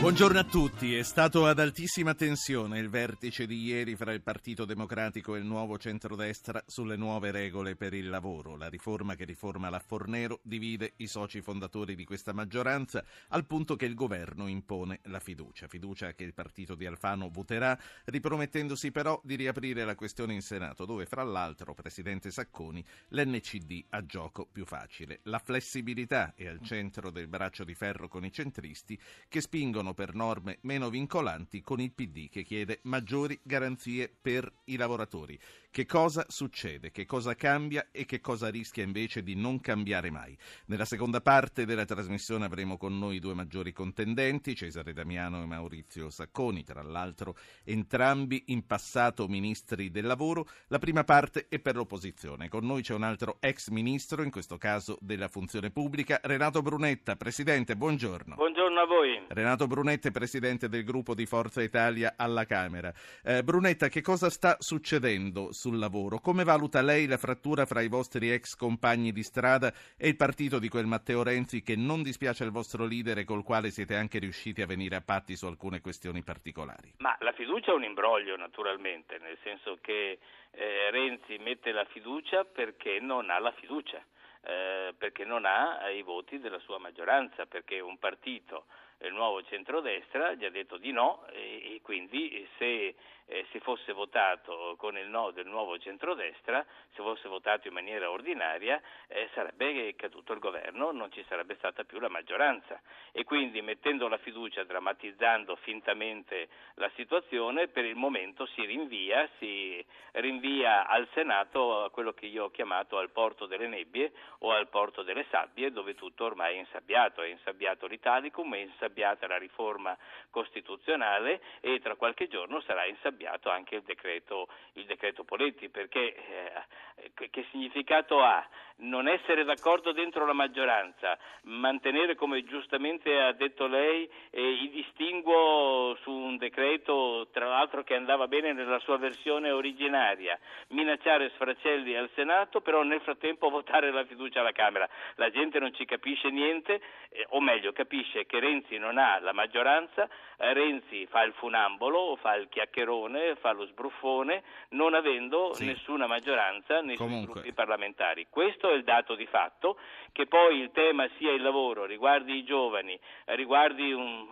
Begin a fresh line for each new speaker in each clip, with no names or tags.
Buongiorno a tutti. È stato ad altissima tensione il vertice di ieri fra il Partito Democratico e il nuovo centrodestra sulle nuove regole per il lavoro. La riforma che riforma la Fornero divide i soci fondatori di questa maggioranza al punto che il governo impone la fiducia. Fiducia che il partito di Alfano voterà, ripromettendosi però di riaprire la questione in Senato, dove fra l'altro, Presidente Sacconi, l'NCD ha gioco più facile. La flessibilità è al centro del braccio di ferro con i centristi che spingono sono per norme meno vincolanti con il PD che chiede maggiori garanzie per i lavoratori. Che cosa succede? Che cosa cambia e che cosa rischia invece di non cambiare mai? Nella seconda parte della trasmissione avremo con noi due maggiori contendenti, Cesare Damiano e Maurizio Sacconi, tra l'altro entrambi in passato ministri del lavoro. La prima parte è per l'opposizione. Con noi c'è un altro ex ministro, in questo caso della funzione pubblica, Renato Brunetta. Presidente, buongiorno.
Buongiorno a voi.
Renato Brunetta è presidente del gruppo di Forza Italia alla Camera. Eh, Brunetta, che cosa sta succedendo sul lavoro? Come valuta lei la frattura fra i vostri ex compagni di strada e il partito di quel Matteo Renzi che non dispiace al vostro leader e col quale siete anche riusciti a venire a patti su alcune questioni particolari?
Ma la fiducia è un imbroglio naturalmente, nel senso che eh, Renzi mette la fiducia perché non ha la fiducia. Eh, perché non ha i voti della sua maggioranza, perché un partito il nuovo centrodestra gli ha detto di no e, e quindi se eh, si fosse votato con il no del nuovo centrodestra, se fosse votato in maniera ordinaria, eh, sarebbe caduto il governo, non ci sarebbe stata più la maggioranza. E quindi mettendo la fiducia, drammatizzando fintamente la situazione, per il momento si rinvia, si rinvia al Senato a quello che io ho chiamato al porto delle nebbie o al porto delle sabbie, dove tutto ormai è insabbiato, è insabbiato l'Italicum, è insabbiata la riforma costituzionale e tra qualche giorno sarà insabbiato cambiato anche il decreto, il decreto Poletti, perché eh, che significato ha? Non essere d'accordo dentro la maggioranza, mantenere come giustamente ha detto lei eh, i distinguo su un decreto tra l'altro che andava bene nella sua versione originaria, minacciare sfracelli al Senato, però nel frattempo votare la fiducia alla Camera. La gente non ci capisce niente, eh, o meglio capisce che Renzi non ha la maggioranza, eh, Renzi fa il funambolo, fa il chiacchierone, sbruffone, fa lo sbruffone, non avendo sì. nessuna maggioranza nei Comunque. gruppi parlamentari. Questo è il dato di fatto, che poi il tema sia il lavoro, riguardi i giovani, riguardi un,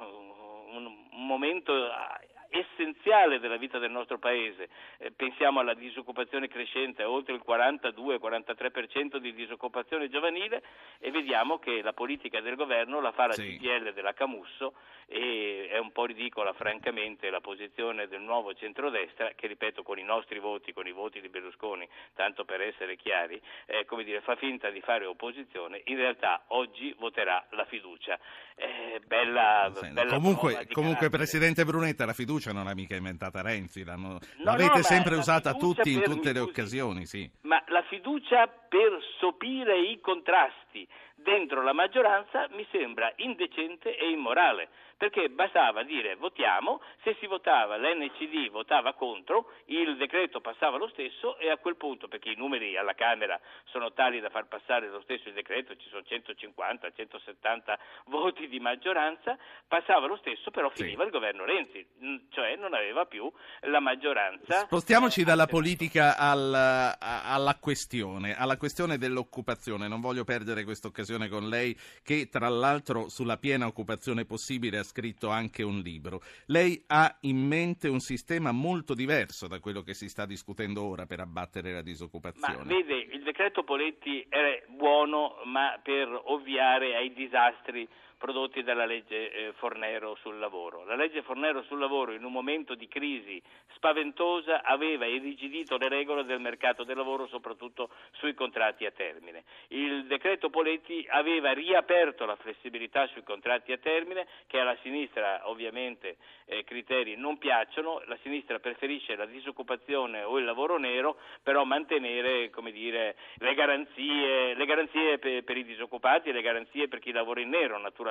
un, un momento essenziale della vita del nostro Paese. Eh, pensiamo alla disoccupazione crescente, oltre il 42-43% di disoccupazione giovanile e vediamo che la politica del governo la fa la sì. CGL della Camusso e è un po' ridicola francamente la posizione del nuovo centrodestra che ripeto con i nostri voti, con i voti di Berlusconi, tanto per essere chiari, eh, come dire, fa finta di fare opposizione, in realtà oggi voterà la fiducia. Eh, bella, bella
comunque, comunque Presidente Brunetta la fiducia fiducia non l'ha mica inventata Renzi, no, l'avete no, sempre usata tutti in tutte le occasioni. Sì.
Ma la fiducia per sopire i contrasti dentro la maggioranza mi sembra indecente e immorale perché bastava dire votiamo, se si votava l'NCD votava contro, il decreto passava lo stesso e a quel punto, perché i numeri alla Camera sono tali da far passare lo stesso il decreto, ci sono 150, 170 voti di maggioranza, passava lo stesso, però finiva sì. il governo Renzi, cioè non aveva più la maggioranza.
Spostiamoci dalla politica al, alla questione, alla questione dell'occupazione. Non voglio perdere questa occasione con lei che tra l'altro sulla piena occupazione possibile scritto anche un libro. Lei ha in mente un sistema molto diverso da quello che si sta discutendo ora per abbattere la disoccupazione.
Ma vede, il decreto Poletti è buono, ma per ovviare ai disastri prodotti dalla legge eh, Fornero sul lavoro. La legge Fornero sul lavoro in un momento di crisi spaventosa aveva irrigidito le regole del mercato del lavoro soprattutto sui contratti a termine. Il decreto Poletti aveva riaperto la flessibilità sui contratti a termine, che alla sinistra ovviamente eh, criteri non piacciono, la sinistra preferisce la disoccupazione o il lavoro nero, però mantenere dire, le garanzie, le garanzie per, per, i disoccupati e le garanzie per chi lavora in nero naturalmente,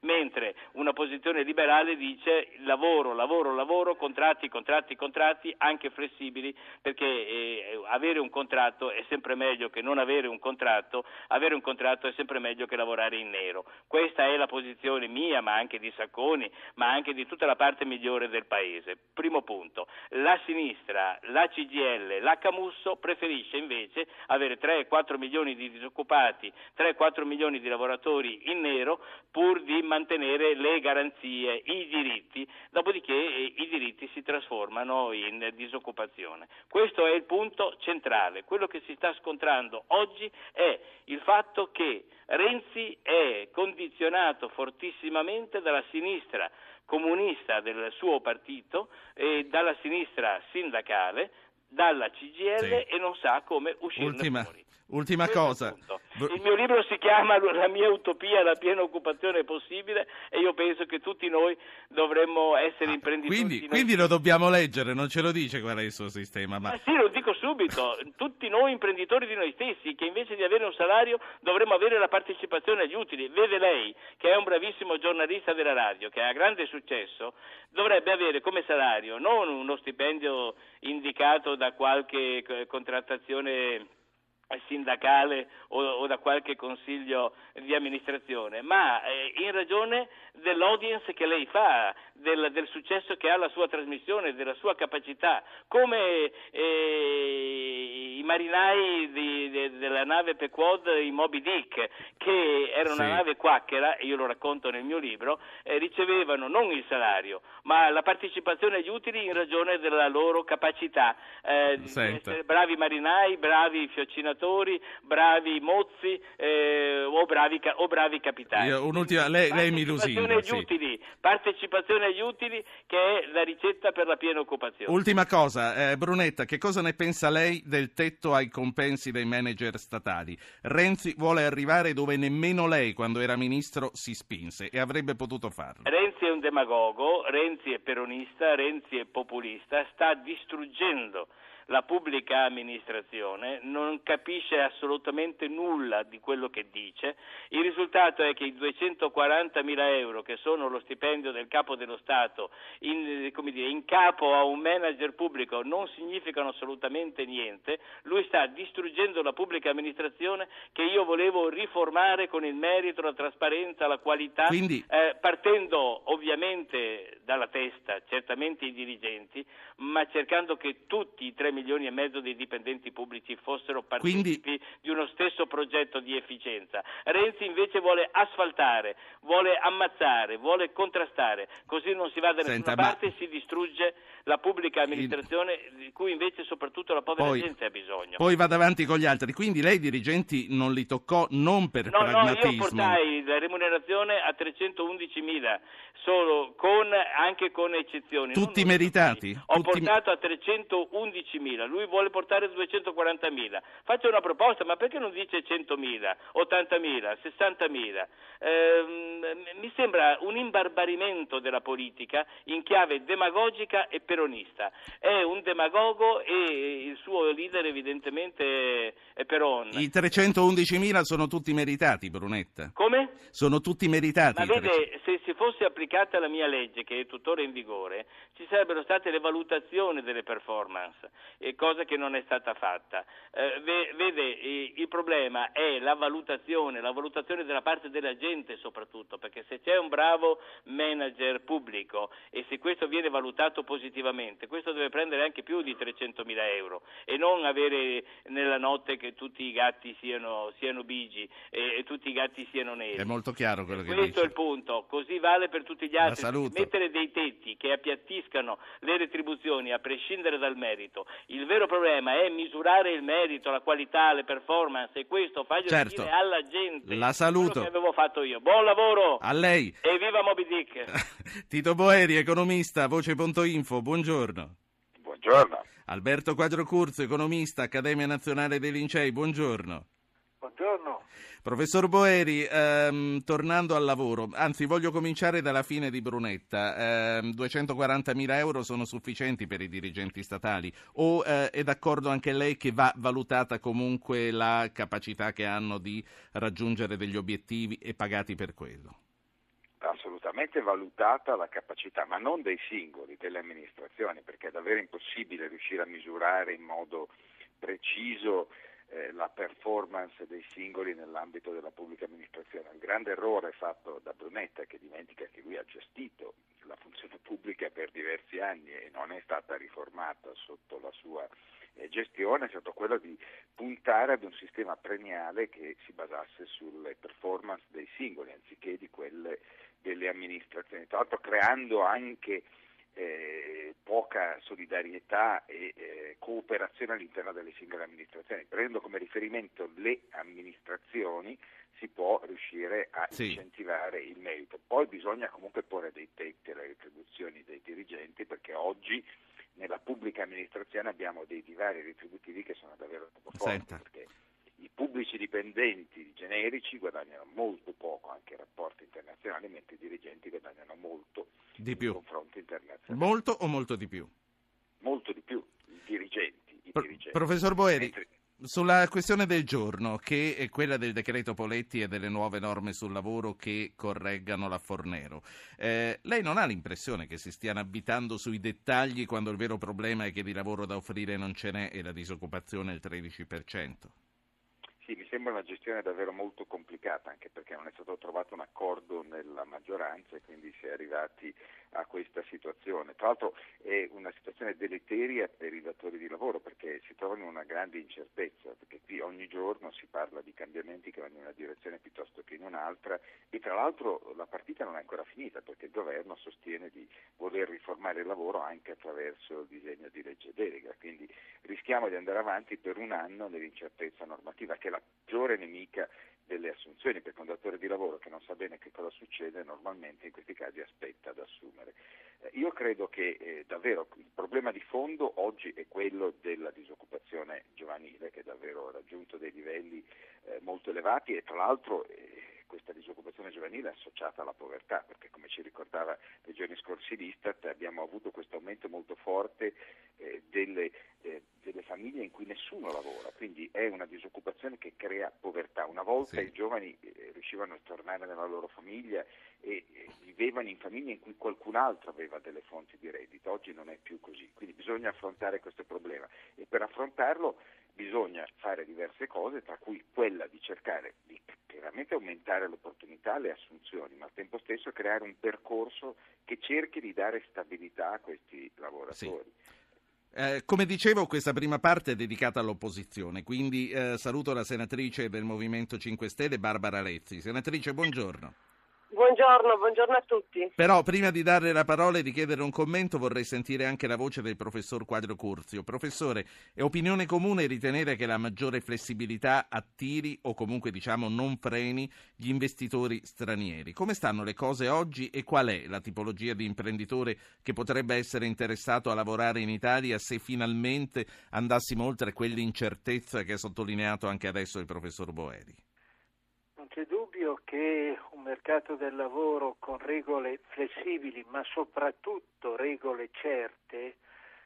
mentre una posizione liberale dice lavoro, lavoro, lavoro, contratti, contratti, contratti, anche flessibili, perché eh, avere un contratto è sempre meglio che non avere un contratto, avere un contratto è sempre meglio che lavorare in nero. Questa è la posizione mia, ma anche di Sacconi, ma anche di tutta la parte migliore del Paese. Primo punto. La sinistra, la CGL, la Camusso preferisce invece avere 3-4 milioni di disoccupati, 3-4 milioni di lavoratori in nero pur di mantenere le garanzie, i diritti, dopodiché eh, i diritti si trasformano in disoccupazione. Questo è il punto centrale. Quello che si sta scontrando oggi è il fatto che Renzi è condizionato fortissimamente dalla sinistra comunista del suo partito e dalla sinistra sindacale, dalla CGL sì. e non sa come uscirne
Ultima.
fuori.
Ultima cosa.
Il mio libro si chiama La mia utopia, la piena occupazione possibile e io penso che tutti noi dovremmo essere ah, imprenditori.
Quindi, quindi lo dobbiamo leggere, non ce lo dice qual è il suo sistema. Ma...
Ah, sì, lo dico subito. tutti noi imprenditori di noi stessi, che invece di avere un salario dovremmo avere la partecipazione agli utili. Vede lei, che è un bravissimo giornalista della radio, che ha grande successo, dovrebbe avere come salario non uno stipendio indicato da qualche contrattazione sindacale o, o, da qualche consiglio di amministrazione, ma eh, in ragione dell'audience che lei fa, del, del, successo che ha la sua trasmissione, della sua capacità, come eh, i marinai di, de, della nave Pequod in Moby Dick, che era una sì. nave quacchera, e io lo racconto nel mio libro, eh, ricevevano non il salario, ma la partecipazione agli utili in ragione della loro capacità eh, di essere bravi marinai, bravi fiocinatori, bravi mozzi eh, o, bravi, o, bravi, capitani.
Io, un'ultima, lei, lei mi lusinga.
Partecipazione agli utili, partecipazione agli utili che è la ricetta per la piena occupazione.
Ultima cosa, eh, Brunetta, che cosa ne pensa lei del tetto ai compensi dei manager statali? Renzi vuole arrivare dove nemmeno lei, quando era ministro, si spinse e avrebbe potuto farlo.
Renzi è un demagogo, Renzi è peronista, Renzi è populista, sta distruggendo la pubblica amministrazione non capisce assolutamente nulla di quello che dice, il risultato è che i 240 mila euro che sono lo stipendio del capo dello Stato in, dire, in capo a un manager pubblico non significano assolutamente niente, lui sta distruggendo la pubblica amministrazione che io volevo riformare con il merito, la trasparenza, la qualità,
Quindi...
eh, partendo ovviamente dalla testa, certamente i dirigenti, ma cercando che tutti i 3 milioni e mezzo di dipendenti pubblici fossero partecipi
Quindi...
di uno stesso progetto di efficienza. Renzi invece vuole asfaltare, vuole ammazzare, vuole contrastare, così non si va da nessuna Senta, parte e ma... si distrugge la pubblica amministrazione di cui invece soprattutto la povera
poi,
gente ha bisogno.
Poi vada avanti con gli altri, quindi lei dirigenti non li toccò non per
no,
pragmatismo.
No, io portai la remunerazione a 311 mila, solo con, anche con eccezioni.
Tutti meritati?
Ho
Tutti...
portato a 311 mila, lui vuole portare a 240 mila. Faccio una proposta, ma perché non dice 100 mila, 80 mila, 60 mila? Eh, mi sembra un imbarbarimento della politica in chiave demagogica e peronista. È un demagogo e il suo leader evidentemente è Peron.
I 311 mila sono tutti meritati, Brunetta.
Come?
Sono tutti meritati.
Ma vede, se si fosse applicata la mia legge, che è tuttora in vigore, ci sarebbero state le valutazioni delle performance, cosa che non è stata fatta. Eh, vede, il problema è la valutazione, la valutazione della parte della gente soprattutto, perché se c'è un bravo manager pubblico e se questo viene valutato positivamente, questo deve prendere anche più di 300 mila euro e non avere nella notte che tutti i gatti siano, siano bigi e, e, tutti i gatti siano neri.
È molto chiaro quello che
questo
dice.
Questo è il punto, così vale per tutti gli altri. Mettere dei tetti che appiattiscano le retribuzioni a prescindere dal merito. Il vero problema è misurare il merito, la qualità, le performance e questo faglielo
certo.
dire alla gente.
La saluto.
che avevo fatto io. Buon lavoro!
A lei!
E viva Moby Dick!
Tito Boeri, economista, voce.info, buongiorno.
Buongiorno.
Alberto Quadrocurzo, economista, Accademia Nazionale dei Lincei, buongiorno.
Buongiorno.
Professor Boeri, ehm, tornando al lavoro, anzi voglio cominciare dalla fine di Brunetta. Eh, 240.000 euro sono sufficienti per i dirigenti statali o eh, è d'accordo anche lei che va valutata comunque la capacità che hanno di raggiungere degli obiettivi e pagati per quello?
assolutamente valutata la capacità, ma non dei singoli, delle amministrazioni, perché è davvero impossibile riuscire a misurare in modo preciso eh, la performance dei singoli nell'ambito della pubblica amministrazione. Il grande errore fatto da Brunetta, che dimentica che lui ha gestito la funzione pubblica per diversi anni e non è stata riformata sotto la sua eh, gestione, è stato quello di puntare ad un sistema premiale che si basasse sulle performance dei singoli anziché di quelle delle amministrazioni, tra l'altro creando anche eh, poca solidarietà e eh, cooperazione all'interno delle singole amministrazioni. Prendendo come riferimento le amministrazioni si può riuscire a sì. incentivare il merito. Poi bisogna comunque porre dei tetti alle retribuzioni dei dirigenti perché oggi nella pubblica amministrazione abbiamo dei divari retributivi che sono davvero troppo forti. I pubblici dipendenti generici guadagnano molto poco anche in rapporti internazionali, mentre i dirigenti guadagnano molto
di più.
in confronto internazionale.
Molto o molto di più?
Molto di più, i dirigenti. I
Pro-
dirigenti.
Professor Boeri, mentre... Sulla questione del giorno, che è quella del decreto Poletti e delle nuove norme sul lavoro che correggano la Fornero, eh, lei non ha l'impressione che si stiano abitando sui dettagli quando il vero problema è che di lavoro da offrire non ce n'è e la disoccupazione è il 13%?
Sì, mi sembra una gestione davvero molto complicata, anche perché non è stato trovato un accordo nella maggioranza e quindi si è arrivati a questa situazione. Tra l'altro è una situazione deleteria per i datori di lavoro perché si trovano in una grande incertezza, perché qui ogni giorno si parla di cambiamenti che vanno in una direzione piuttosto che in un'altra e tra l'altro la partita non è ancora finita perché il governo sostiene di voler riformare il lavoro anche attraverso il disegno di legge delega, quindi rischiamo di andare avanti per un anno nell'incertezza normativa che la peggiore nemica delle assunzioni, perché un datore di lavoro che non sa bene che cosa succede normalmente in questi casi aspetta ad assumere. Eh, io credo che eh, davvero il problema di fondo oggi è quello della disoccupazione giovanile che davvero ha raggiunto dei livelli eh, molto elevati e tra l'altro eh, questa disoccupazione giovanile associata alla povertà, perché come ci ricordava nei giorni scorsi l'Istat abbiamo avuto questo aumento molto forte eh, delle, eh, delle, famiglie in cui nessuno lavora, quindi è una disoccupazione che crea povertà. Una volta sì. i giovani eh, riuscivano a tornare nella loro famiglia e vivevano in famiglie in cui qualcun altro aveva delle fonti di reddito, oggi non è più così, quindi bisogna affrontare questo problema e per affrontarlo bisogna fare diverse cose, tra cui quella di cercare di chiaramente aumentare l'opportunità, le assunzioni, ma al tempo stesso creare un percorso che cerchi di dare stabilità a questi lavoratori.
Sì. Eh, come dicevo, questa prima parte è dedicata all'opposizione, quindi eh, saluto la senatrice del Movimento 5 Stelle, Barbara Lezzi. Senatrice, buongiorno.
Buongiorno, buongiorno, a tutti.
Però prima di dare la parola e di chiedere un commento vorrei sentire anche la voce del professor Quadro Curzio. Professore, è opinione comune ritenere che la maggiore flessibilità attiri o comunque diciamo non freni gli investitori stranieri. Come stanno le cose oggi e qual è la tipologia di imprenditore che potrebbe essere interessato a lavorare in Italia se finalmente andassimo oltre quell'incertezza che ha sottolineato anche adesso il professor Boeri?
Non c'è dubbio che un mercato del lavoro con regole flessibili, ma soprattutto regole certe,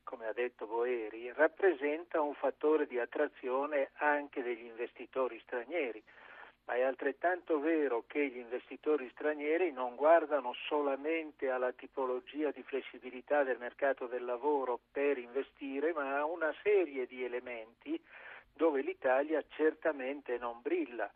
come ha detto Boeri, rappresenta un fattore di attrazione anche degli investitori stranieri. Ma è altrettanto vero che gli investitori stranieri non guardano solamente alla tipologia di flessibilità del mercato del lavoro per investire, ma a una serie di elementi dove l'Italia certamente non brilla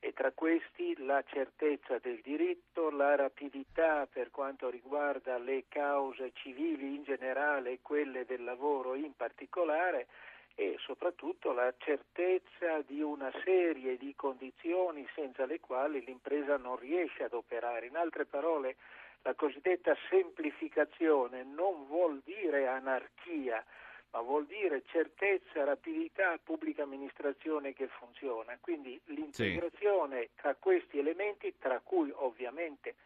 e tra questi la certezza del diritto, la rapidità per quanto riguarda le cause civili in generale e quelle del lavoro in particolare e soprattutto la certezza di una serie di condizioni senza le quali l'impresa non riesce ad operare. In altre parole, la cosiddetta semplificazione non vuol dire anarchia, ma vuol dire certezza, rapidità, pubblica amministrazione che funziona. Quindi l'integrazione sì. tra questi elementi, tra cui ovviamente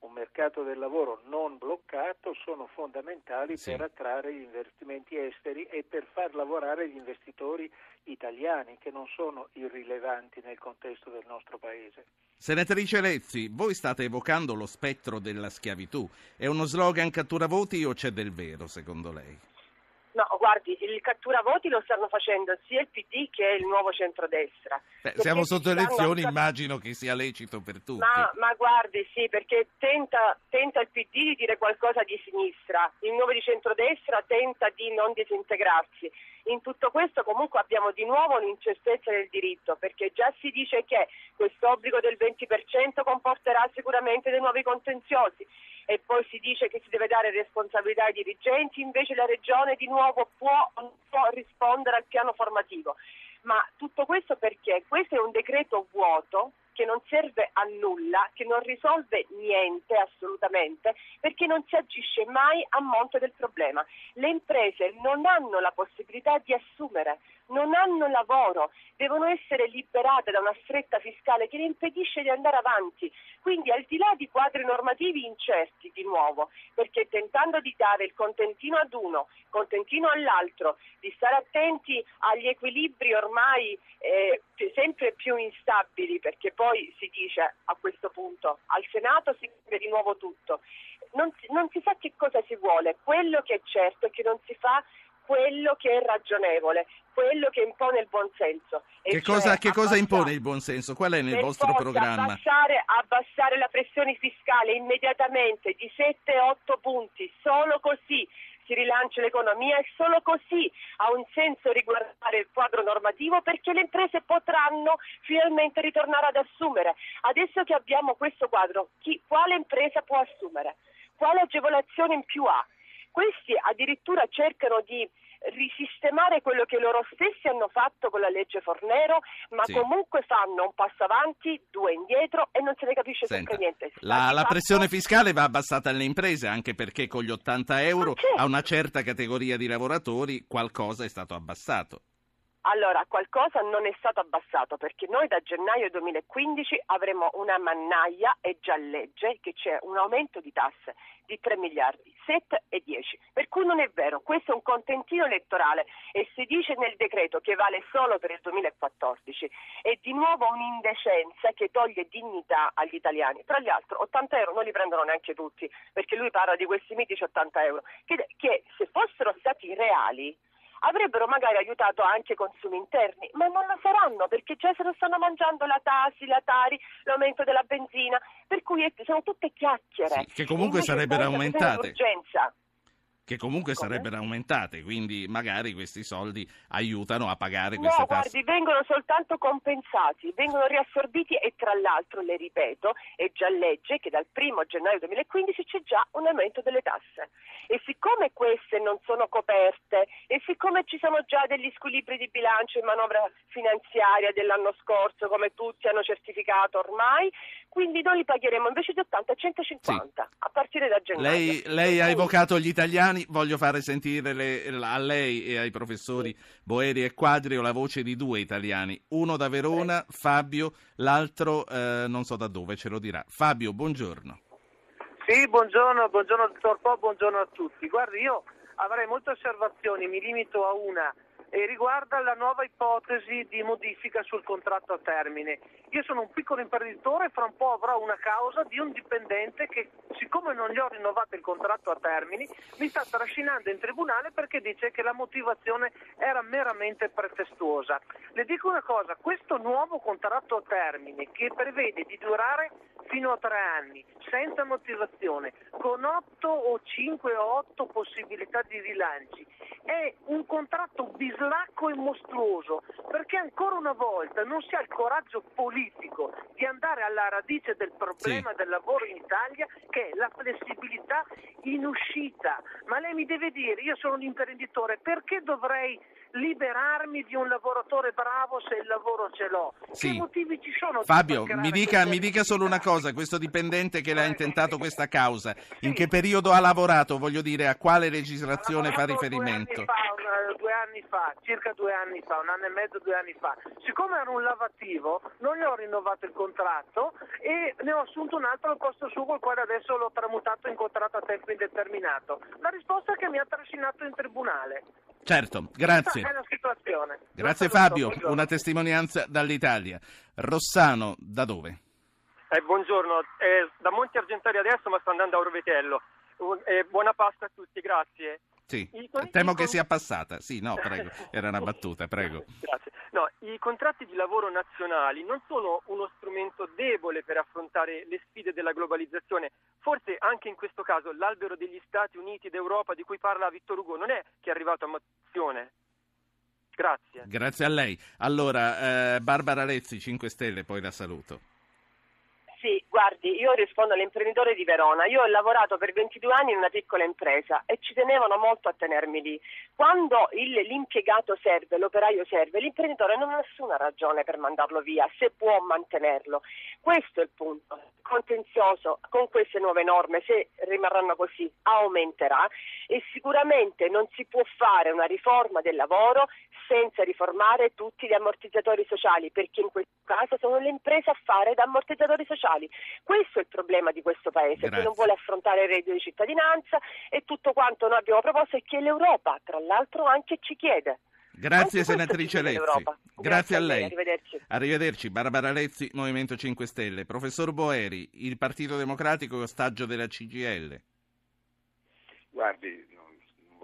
un mercato del lavoro non bloccato sono fondamentali
Sì.
per attrarre gli investimenti esteri e per far lavorare gli investitori italiani che non sono irrilevanti nel contesto del nostro paese.
Senatrice Lezzi, voi state evocando lo spettro della schiavitù. È uno slogan cattura voti o c'è del vero, secondo lei?
No, guardi, il cattura voti lo stanno facendo sia il PD che il nuovo centrodestra.
Beh, siamo sotto
stanno
elezioni,
cap-
immagino che sia lecito per tutti.
Ma, ma guardi, sì, perché tenta, tenta il PD di dire qualcosa di sinistra, il nuovo di centrodestra tenta di non disintegrarsi. In tutto questo comunque abbiamo di nuovo un'incertezza del diritto, perché già si dice che questo obbligo del 20% comporterà sicuramente dei nuovi contenziosi e poi si dice che si deve dare responsabilità ai dirigenti, invece la Regione di nuovo può può rispondere al piano formativo. Ma tutto questo perché? Questo è un decreto vuoto che non serve a nulla, che non risolve niente assolutamente, perché non si agisce mai a monte del problema. Le imprese non hanno la possibilità di assumere, non hanno lavoro, devono essere liberate da una stretta fiscale che le impedisce di andare avanti. Quindi al di là di quadri normativi incerti di nuovo, perché tentando di dare il contentino ad uno, contentino all'altro, di stare attenti agli equilibri ormai eh, sempre più instabili, perché poi si dice a questo punto al Senato si cambia di nuovo tutto. Non non si sa che cosa si vuole, quello che è certo è che non si fa quello che è ragionevole, quello che impone il buonsenso.
Che
cioè
cosa, che cosa impone il buonsenso? Qual è nel vostro programma?
Abbassare, abbassare la pressione fiscale immediatamente di 7-8 punti, solo così si rilancia l'economia e solo così ha un senso riguardare il quadro normativo perché le imprese potranno finalmente ritornare ad assumere. Adesso che abbiamo questo quadro, chi- quale impresa può assumere? Quale agevolazione in più ha? Questi addirittura cercano di risistemare quello che loro stessi hanno fatto con la legge Fornero, ma
Sì.
comunque fanno un passo avanti, due indietro e non se ne capisce sempre niente.
La, la
fatto-
pressione fiscale va abbassata alle imprese, anche perché con gli 80 euro
certo.
a una certa categoria di lavoratori qualcosa è stato abbassato.
Allora, qualcosa non è stato abbassato perché noi da gennaio 2015 avremo una mannaia e già legge che c'è un aumento di tasse di 3 miliardi, 7 e 10. Per cui non è vero, questo è un contentino elettorale e si dice nel decreto che vale solo per il 2014. È di nuovo un'indecenza che toglie dignità agli italiani. Tra l'altro 80 euro non li prendono neanche tutti perché lui parla di questi mitici 80 euro che, che se fossero stati reali avrebbero magari aiutato anche i consumi interni, ma non lo faranno perché già se lo stanno mangiando la Tasi, la Tari, l'aumento della benzina, per cui sono tutte chiacchiere.
Sì, che comunque
Invece
sarebbero aumentate.
urgenza.
Che comunque
Come?
sarebbero aumentate, quindi magari questi soldi aiutano a pagare
No,
queste tasse.
guardi, vengono soltanto compensati, vengono riassorbiti e tra l'altro, le ripeto, è già legge che dal 1 gennaio 2015 c'è già un aumento delle tasse. E siccome queste non sono coperte e siccome ci sono già degli squilibri di bilancio in manovra finanziaria dell'anno scorso, come tutti hanno certificato ormai, quindi noi li pagheremo invece di 80 a 150 a partire da gennaio.
Lei, lei ha evocato gli italiani, voglio fare sentire le- a lei e ai professori Boeri e Quadrio la voce di due italiani, uno da Verona, Fabio, l'altro eh, non so da dove, ce lo dirà. Fabio, buongiorno.
Sì, buongiorno, buongiorno dottor Po, buongiorno a tutti. Guardi, io avrei molte osservazioni, mi limito a una e riguarda la nuova ipotesi di modifica sul contratto a termine. Io sono un piccolo imprenditore e fra un po' avrò una causa di un dipendente che, siccome non gli ho rinnovato il contratto a termini, mi sta trascinando in tribunale perché dice che la motivazione era meramente pretestuosa. Le dico una cosa, questo nuovo contratto a termine che prevede di durare fino a tre anni, senza motivazione, con 8 o 5 o 8 possibilità di rilanci, è un contratto bislacco e mostruoso, perché ancora una volta non si ha il coraggio politico di andare alla radice del problema
Sì.
del lavoro in Italia, che è la flessibilità in uscita. Ma lei mi deve dire, io sono un imprenditore, perché dovrei liberarmi di un lavoratore bravo se il lavoro ce l'ho?
Sì.
Che motivi ci sono?
Fabio, mi dica, mi dica solo una cosa, questo dipendente che le ha intentato questa causa, in
Sì.
che periodo ha lavorato? Voglio dire, a quale legislazione fa riferimento?
Due anni fa, circa due anni fa, un anno e mezzo, due anni fa, siccome era un lavativo, non gli ho rinnovato il contratto e ne ho assunto un altro al posto suo, col quale adesso l'ho tramutato in contratto a tempo indeterminato. La risposta è che mi ha trascinato in tribunale.
Certo, grazie.
Questa è la situazione.
Grazie Fabio,
buongiorno.
una testimonianza dall'Italia. Rossano, da dove?
Eh, buongiorno, eh, da Monte Argentari adesso ma sto andando a Orvetello. Eh, buona Pasqua a tutti, grazie.
Sì,
con-
temo che sia passata. Sì, no, prego, era una battuta, prego.
Grazie. No, I contratti di lavoro nazionali non sono uno strumento debole per affrontare le sfide della globalizzazione. Forse anche in questo caso l'albero degli Stati Uniti d'Europa di cui parla Vittor Hugo non è che è arrivato a maturazione. Grazie.
Grazie a lei. Allora, eh, Barbara Lezzi, 5 Stelle, poi la saluto.
Guardi, io rispondo all'imprenditore di Verona. Io ho lavorato per 22 anni in una piccola impresa e ci tenevano molto a tenermi lì. Quando il- l'impiegato serve, l'operaio serve, l'imprenditore non ha nessuna ragione per mandarlo via, se può mantenerlo. Questo è il punto. Il contenzioso con queste nuove norme, se rimarranno così, aumenterà e sicuramente non si può fare una riforma del lavoro senza riformare tutti gli ammortizzatori sociali, perché in questo caso sono le imprese a fare da ammortizzatori sociali. Questo è il problema di questo Paese, che
Grazie.
non vuole affrontare il reddito di cittadinanza e tutto quanto noi abbiamo proposto e che l'Europa, tra l'altro, anche ci chiede.
Grazie
Anche
senatrice Lezzi.
l'Europa.
Grazie a
lei. Arrivederci.
Arrivederci, Barbara Lezzi, Movimento 5 Stelle. Professor Boeri, il Partito Democratico è ostaggio della CGL.
Guardi,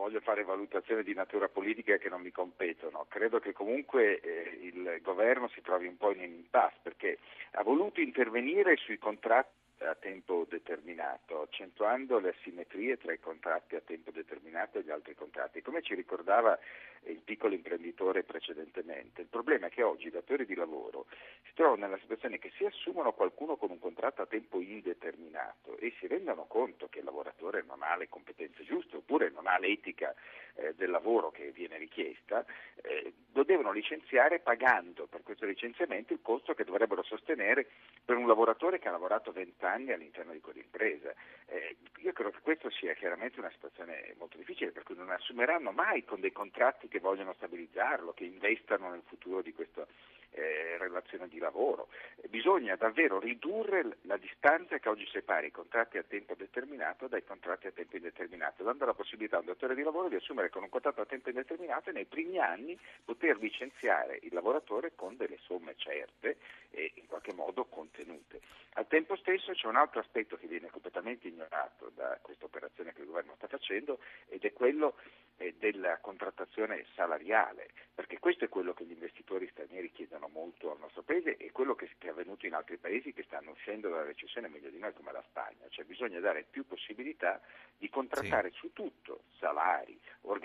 voglio fare valutazioni di natura politica che non mi competono. Credo che comunque eh, il governo si trovi un po' in impasse perché ha voluto intervenire sui contratti a tempo determinato, accentuando le asimmetrie tra i contratti a tempo determinato e gli altri contratti. Come ci ricordava il piccolo imprenditore precedentemente, il problema è che oggi i datori di lavoro si trovano nella situazione che si assumono qualcuno con un contratto a tempo indeterminato e si rendono conto che il lavoratore non ha le competenze giuste oppure non ha l'etica eh, del lavoro che viene richiesta, eh, lo devono licenziare pagando per questo licenziamento il costo che dovrebbero sostenere per un lavoratore che ha lavorato 20 anni all'interno di quell'impresa. Eh, io credo che questa sia chiaramente una situazione molto difficile, per cui non assumeranno mai con dei contratti che vogliono stabilizzarlo, che investano nel futuro di questa eh, relazione di lavoro. Bisogna davvero ridurre la distanza che oggi separa i contratti a tempo determinato dai contratti a tempo indeterminato, dando la possibilità a un datore di lavoro di assumere con un contratto a tempo indeterminato e nei primi anni poter licenziare il lavoratore con delle somme certe e in qualche modo contenute. Al tempo stesso c'è un altro aspetto che viene completamente ignorato da questa operazione che il governo sta facendo ed è quello eh, della contrattazione salariale, perché questo è quello che gli investitori stranieri chiedono molto al nostro paese e quello che, che è avvenuto in altri paesi che stanno uscendo dalla recessione meglio di noi come la Spagna, cioè bisogna dare più possibilità di contrattare su tutto, salari,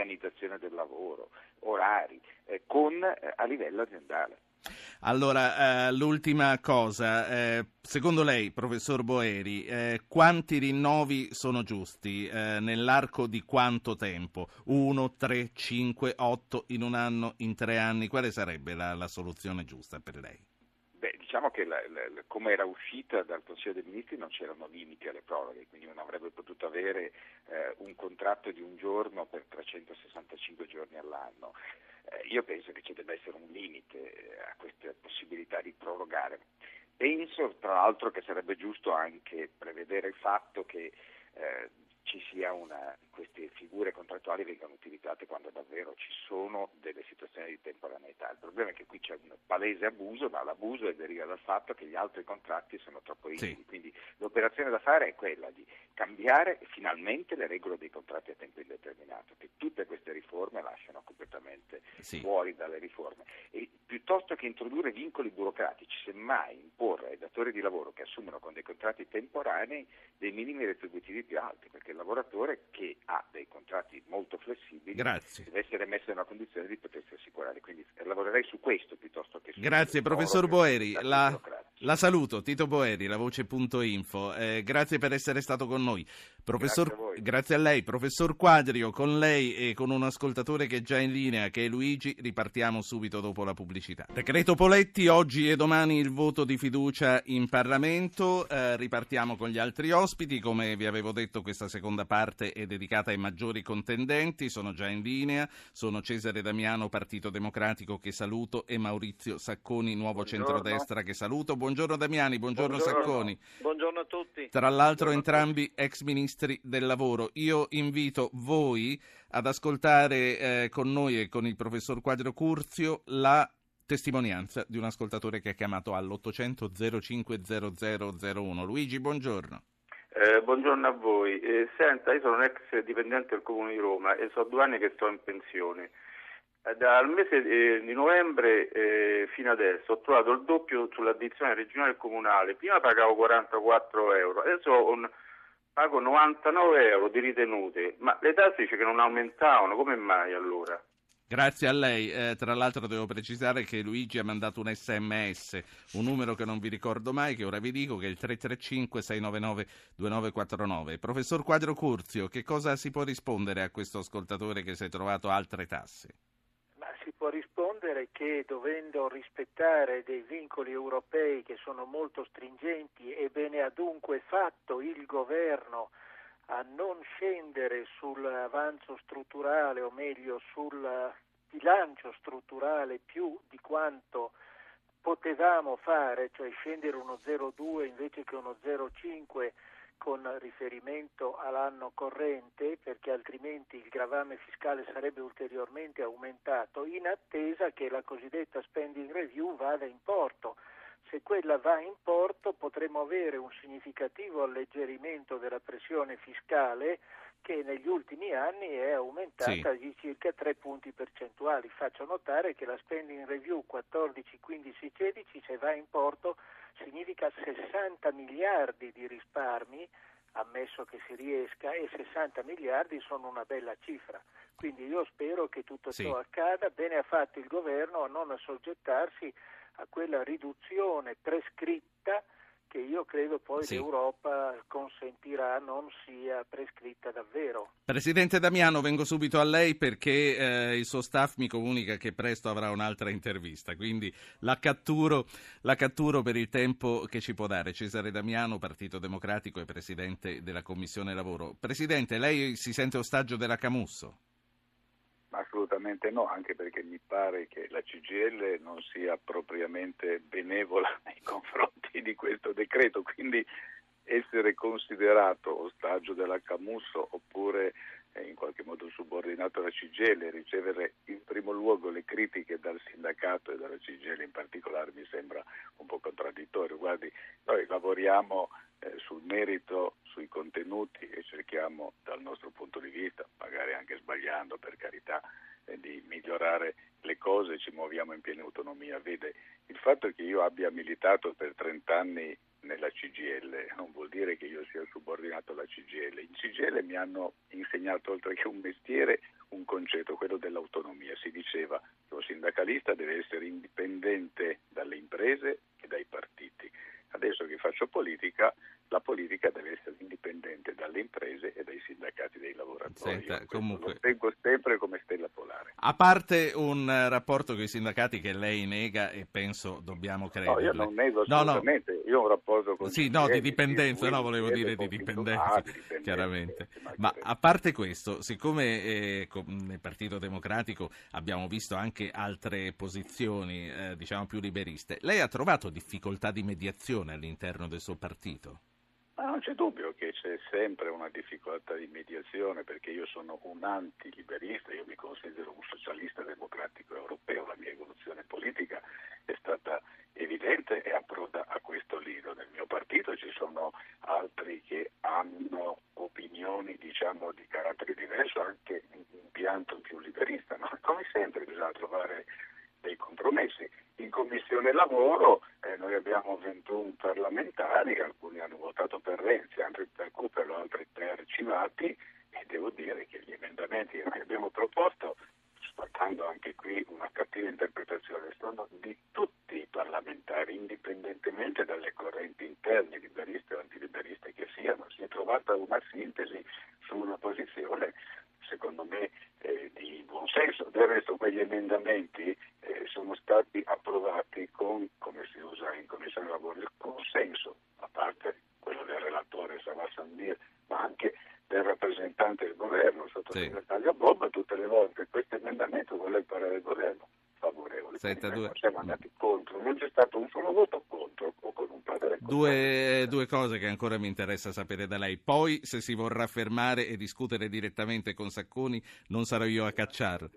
organizzazione del lavoro, orari, eh, con, eh, a livello aziendale.
Allora, eh, l'ultima cosa, eh, secondo lei, professor Boeri, eh, quanti rinnovi sono giusti? Eh, nell'arco di quanto tempo? Uno, tre, cinque, otto in un anno, in tre anni? Quale sarebbe la, la soluzione giusta per lei?
Beh, diciamo che la, la, come era uscita dal Consiglio dei Ministri non c'erano limiti alle proroghe, quindi non avrebbe potuto avere eh, un contratto di un giorno per 365 giorni all'anno. Eh, io penso che ci debba essere un limite eh, a queste possibilità di prorogare. Penso tra l'altro che sarebbe giusto anche prevedere il fatto che eh, ci sia una, queste figure contrattuali vengano utilizzate quando davvero ci sono delle situazioni di temporaneità. Il problema è che qui c'è un palese abuso, ma l'abuso deriva dal fatto che gli altri contratti sono troppo rigidi.
Sì.
Quindi l'operazione da fare è quella di cambiare finalmente le regole dei contratti a tempo indeterminato, che tutte queste riforme lasciano completamente
Sì.
fuori dalle riforme. E piuttosto che introdurre vincoli burocratici, semmai imporre ai datori di lavoro che assumono con dei contratti temporanei dei minimi retributivi più alti, perché il lavoratore che ha dei contratti molto flessibili
Grazie.
deve essere messo nella condizione di potersi assicurare. Quindi eh, lavorerei su questo piuttosto che su
Grazie professor Boeri, la, la saluto, Tito Boeri, la voce.info, eh, grazie per essere stato con noi. Professor,
Grazie a
grazie a lei. Professor Quadrio, con lei e con un ascoltatore che è già in linea, che è Luigi, ripartiamo subito dopo la pubblicità. Decreto Poletti, oggi e domani il voto di fiducia in Parlamento. Eh, ripartiamo con gli altri ospiti. Come vi avevo detto, questa seconda parte è dedicata ai maggiori contendenti. Sono già in linea. Sono Cesare Damiano, Partito Democratico, che saluto, e Maurizio Sacconi, Nuovo
Buongiorno.
Centrodestra, che saluto. Buongiorno Damiani, buongiorno, Sacconi.
Buongiorno a tutti.
Tra l'altro entrambi ex ministri del lavoro. Io invito voi ad ascoltare eh, con noi e con il professor Quadro Curzio la testimonianza di un ascoltatore che ha chiamato all'800 050001. Luigi, buongiorno.
Eh, buongiorno a voi. Eh, senta, io sono un ex dipendente del Comune di Roma e so due anni che sto in pensione. Eh, Dal mese eh, di novembre eh, fino adesso ho trovato il doppio sull'addizione regionale e comunale. Prima pagavo 44 euro, adesso un- pago 99 euro di ritenute, ma le tasse dice che non aumentavano, come mai allora?
Grazie a lei. Eh, tra l'altro devo precisare che Luigi ha mandato un sms, un numero che non vi ricordo mai, che ora vi dico, che è il 335-699-2949. Professor Quadro Curzio, che cosa si può rispondere a questo ascoltatore che si è trovato altre tasse?
Ma si può rispondere che dovendo rispettare dei vincoli europei che sono molto stringenti e bene ha dunque fatto il governo a non scendere sull'avanzo strutturale o meglio sul bilancio strutturale più di quanto potevamo fare, cioè scendere uno 0,2 invece che uno 0,5 con riferimento all'anno corrente perché altrimenti il gravame fiscale sarebbe ulteriormente aumentato in attesa che la cosiddetta spending review vada in porto. Se quella va in porto potremo avere un significativo alleggerimento della pressione fiscale che negli ultimi anni è aumentata di circa 3 punti percentuali. Faccio notare che la spending review 14, 15, 16 se va in porto significa 60 miliardi di risparmi, ammesso che si riesca, e 60 miliardi sono una bella cifra. Quindi io spero che tutto
Sì.
ciò accada. Bene ha fatto il governo a non assoggettarsi a quella riduzione prescritta che io credo poi
Sì.
l'Europa consentirà non sia prescritta davvero.
Presidente Damiano, vengo subito a lei perché eh, il suo staff mi comunica che presto avrà un'altra intervista, quindi la catturo, la catturo per il tempo che ci può dare. Cesare Damiano, Partito Democratico e Presidente della Commissione Lavoro. Presidente, lei si sente ostaggio della Camusso?
Assolutamente no, anche perché mi pare che la CGL non sia propriamente benevola nei confronti di questo decreto, quindi essere considerato ostaggio della Camusso oppure in qualche modo subordinato alla CGL, ricevere in primo luogo le critiche dal sindacato e dalla CGL in particolare mi sembra un po' contraddittorio. Guardi, noi lavoriamo eh, sul merito, sui contenuti e cerchiamo dal nostro punto di vista, magari anche sbagliando per carità, eh, di migliorare le cose, ci muoviamo in piena autonomia. Vede, il fatto che io abbia militato per 30 anni nella CGL non vuol dire che io sia subordinato alla CGL. In CGL mi hanno insegnato oltre che un mestiere un concetto, quello dell'autonomia. Si diceva che un sindacalista deve essere indipendente dalle imprese e dai partiti. Adesso che faccio politica, la politica deve essere indipendente dalle imprese e dai sindacati dei lavoratori.
Senta, comunque-
Lo tengo sempre come stella polare.
A parte un eh, rapporto con i sindacati che lei nega e penso dobbiamo
No,
crederle.
io non nego
No, no.
assolutamente, io ho un rapporto con
Sì,
i
no, di dipendenza, no, volevo dire di dipendenza,
di dipendenza,
chiaramente. Ma a parte questo, siccome eh, co- nel Partito Democratico abbiamo visto anche altre posizioni, eh, diciamo più liberiste, lei ha trovato difficoltà di mediazione all'interno del suo partito?
Ma non c'è dubbio che c'è sempre una difficoltà di mediazione perché io sono un antiliberista, io mi considero un socialista democratico europeo, la mia evoluzione politica è stata evidente e approda a questo lido. Nel mio partito ci sono altri che hanno opinioni diciamo di carattere diverso, anche un impianto più liberista, ma come sempre bisogna trovare dei compromessi. In Commissione Lavoro eh, noi abbiamo 21 parlamentari, alcuni hanno votato per Renzi, altri per Cupero, altri per Civati e devo dire che gli emendamenti che noi abbiamo proposto, sfruttando anche qui una cattiva interpretazione, sono di tutti i parlamentari, indipendentemente dalle correnti interne, liberiste o antiliberiste che siano. Si è trovata una sintesi su una posizione, secondo me, eh, di buon senso. Del resto quegli emendamenti sono stati approvati con, come si usa in Commissione Lavoro, il consenso, a parte quello del relatore Savasandir, ma anche del rappresentante del governo, il sottosegretario sì. Bomba, tutte le volte questo emendamento vuole il parere del governo favorevole.
Senta, due...
Siamo mm. andati contro, non c'è stato un solo voto contro o con un parere
due, eh, due cose che ancora mi interessa sapere da lei. Poi, se si vorrà fermare e discutere direttamente con Sacconi, non sarò io a cacciarlo.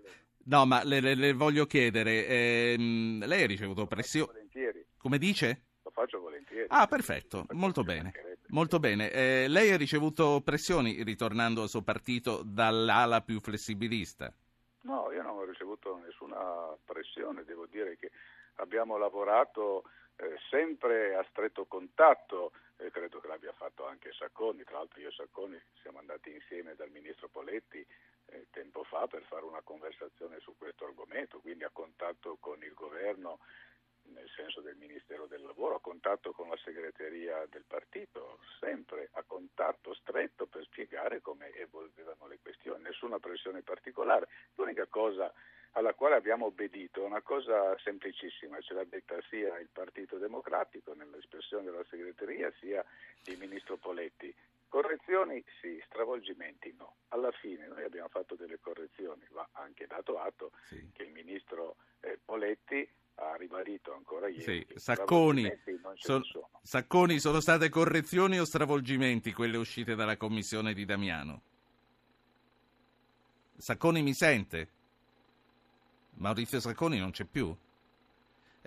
No, ma le, le, le voglio chiedere, ehm, lei ha ricevuto pressione?
Volentieri.
Come dice?
Lo faccio volentieri.
Ah, perfetto, molto bene. Molto bene. Eh, lei ha ricevuto pressioni ritornando al suo partito dall'ala più flessibilista?
No, io non ho ricevuto nessuna pressione, devo dire che abbiamo lavorato eh, sempre a stretto contatto, eh, credo che l'abbia fatto anche Sacconi, tra l'altro io e Sacconi siamo andati insieme dal ministro Poletti fa per fare una conversazione su questo argomento, quindi a contatto con il governo nel senso del Ministero del Lavoro, a contatto con la segreteria del partito, sempre a contatto stretto per spiegare come evolvevano le questioni, nessuna pressione particolare. L'unica cosa alla quale abbiamo obbedito è una cosa semplicissima, ce l'ha detta sia il Partito Democratico nell'espressione della segreteria sia il Ministro Poletti. Correzioni sì, stravolgimenti no. Alla fine noi abbiamo fatto delle correzioni, va anche dato atto sì. che il Ministro eh, Poletti ha ribadito ancora ieri.
Sì. Sacconi, so,
sono.
Sacconi, sono state correzioni o stravolgimenti quelle uscite dalla commissione di Damiano? Sacconi mi sente? Maurizio Sacconi non c'è più?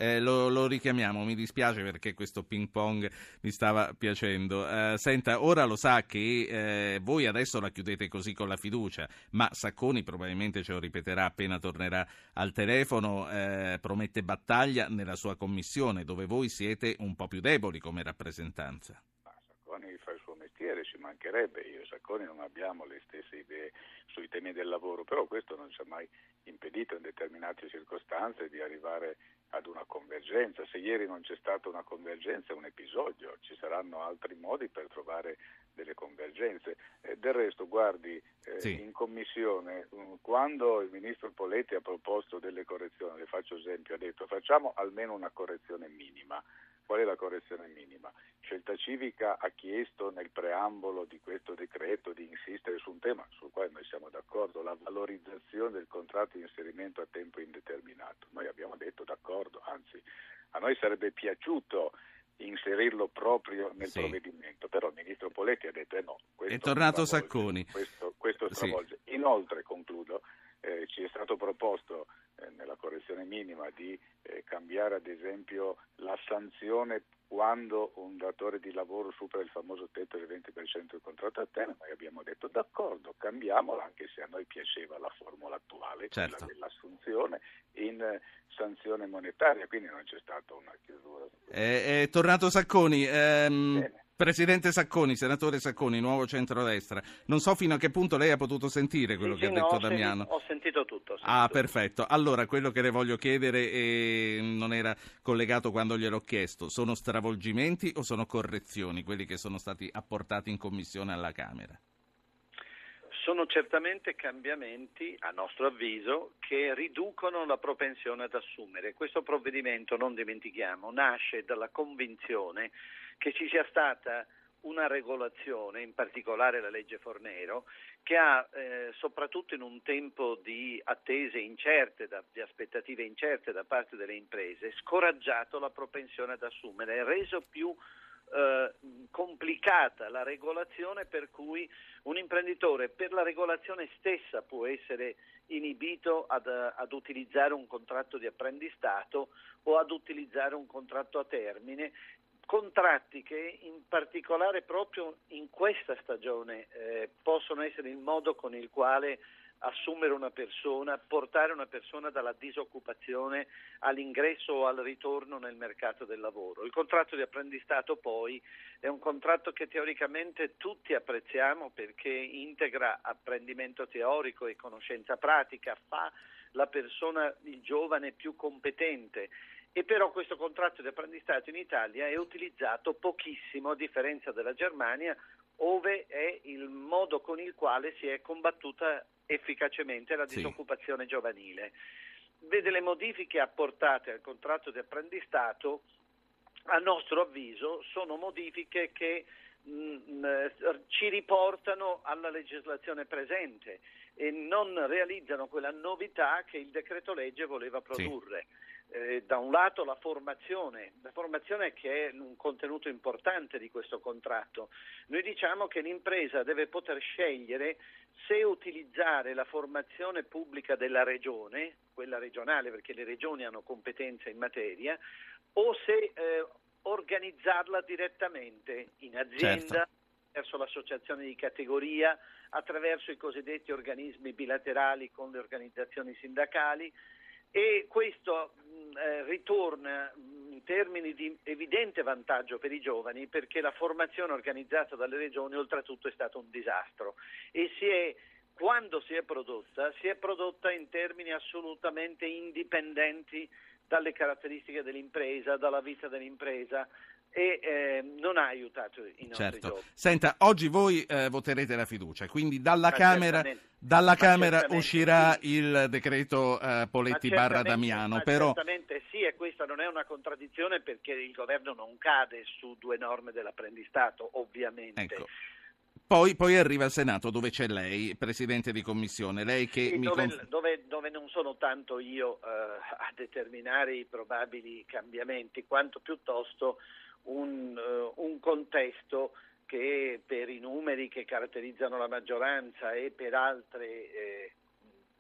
Eh, lo, lo, richiamiamo, mi dispiace perché questo ping pong mi stava piacendo. Eh, senta, ora lo sa che eh, voi adesso la chiudete così con la fiducia, ma Sacconi probabilmente ce lo ripeterà appena tornerà al telefono, eh, promette battaglia nella sua commissione dove voi siete un po' più deboli come rappresentanza.
Sacconi fa il suo mestiere, ci mancherebbe, io e Sacconi non abbiamo le stesse idee sui temi del lavoro, però questo non ci ha mai impedito in determinate circostanze di arrivare ad una convergenza. Se ieri non c'è stata una convergenza è un episodio, ci saranno altri modi per trovare delle convergenze. Eh, del resto, guardi, eh, sì. in commissione, mm, quando il ministro Poletti ha proposto delle correzioni, le faccio esempio, ha detto facciamo almeno una correzione minima. Qual è la correzione minima? Scelta Civica ha chiesto nel preambolo di questo decreto di insistere su un tema sul quale noi siamo d'accordo, la valorizzazione del contratto di inserimento a tempo indeterminato. Noi abbiamo detto d'accordo, anzi a noi sarebbe piaciuto inserirlo proprio nel sì. provvedimento, però il ministro Poletti ha detto eh no.
È tornato Sacconi.
Questo, questo stravolge. Sì. Inoltre, concludo, eh, ci è stato proposto eh, nella correzione minima di eh, cambiare ad esempio la sanzione quando un datore di lavoro supera il famoso tetto del 20% del contratto a termine, noi abbiamo detto d'accordo, cambiamola anche se a noi piaceva la formula attuale, certo. quella dell'assunzione in sanzione monetaria, quindi non c'è stata una chiusura.
È, è tornato Sacconi. Ehm... Presidente Sacconi, senatore Sacconi, nuovo centrodestra. Non so fino a che punto lei ha potuto sentire quello
sì,
che
sì,
ha detto
no,
Damiano.
Ho sentito tutto. Ho sentito
ah,
tutto.
perfetto. Allora, quello che le voglio chiedere e non era collegato quando gliel'ho chiesto. Sono stravolgimenti o sono correzioni quelli che sono stati apportati in commissione alla Camera?
Sono certamente cambiamenti, a nostro avviso, che riducono la propensione ad assumere. Questo provvedimento, non dimentichiamo, nasce dalla convinzione che ci sia stata una regolazione, in particolare la legge Fornero, che ha, eh, soprattutto in un tempo di attese incerte, da, di aspettative incerte da parte delle imprese, scoraggiato la propensione ad assumere, reso più eh, complicata la regolazione per cui un imprenditore per la regolazione stessa può essere inibito ad, ad, utilizzare un contratto di apprendistato o ad utilizzare un contratto a termine contratti che in particolare proprio in questa stagione eh, possono essere il modo con il quale assumere una persona, portare una persona dalla disoccupazione all'ingresso o al ritorno nel mercato del lavoro. Il contratto di apprendistato poi è un contratto che teoricamente tutti apprezziamo perché integra apprendimento teorico e conoscenza pratica, fa la persona, il giovane più competente e però questo contratto di apprendistato in Italia è utilizzato pochissimo a differenza della Germania ove è il modo con il quale si è combattuta efficacemente la disoccupazione sì. giovanile. Vede le modifiche apportate al contratto di apprendistato, a nostro avviso, sono modifiche che mh, mm, ci riportano alla legislazione presente e non realizzano quella novità che il decreto legge voleva produrre. Sì. Eh, da un lato la formazione, la formazione che è un contenuto importante di questo contratto. Noi diciamo che l'impresa deve poter scegliere se utilizzare la formazione pubblica della regione, quella regionale perché le regioni hanno competenza in materia, o se eh, organizzarla direttamente in azienda. Certo attraverso l'associazione di categoria, attraverso i cosiddetti organismi bilaterali con le organizzazioni sindacali e questo mh, eh, ritorna mh, in termini di evidente vantaggio per i giovani perché la formazione organizzata dalle regioni oltretutto è stato un disastro. E si è quando si è prodotta, si è prodotta in termini assolutamente indipendenti dalle caratteristiche dell'impresa, dalla vita dell'impresa, e eh, non ha aiutato i nostri
certo.
giovani.
Senta, oggi voi eh, voterete la fiducia, quindi dalla ma Camera, dalla Camera uscirà sì. il decreto eh, Poletti barra Damiano. però...
Certamente sì, e questa non è una contraddizione perché il governo non cade su due norme dell'apprendistato, ovviamente.
Ecco. Poi, poi, arriva al Senato dove c'è lei, Presidente di Commissione, lei che
sì, dove,
conf...
dove, dove, non sono tanto io eh, a determinare i probabili cambiamenti, quanto piuttosto un, uh, un contesto che per i numeri che caratterizzano la maggioranza e per altre eh,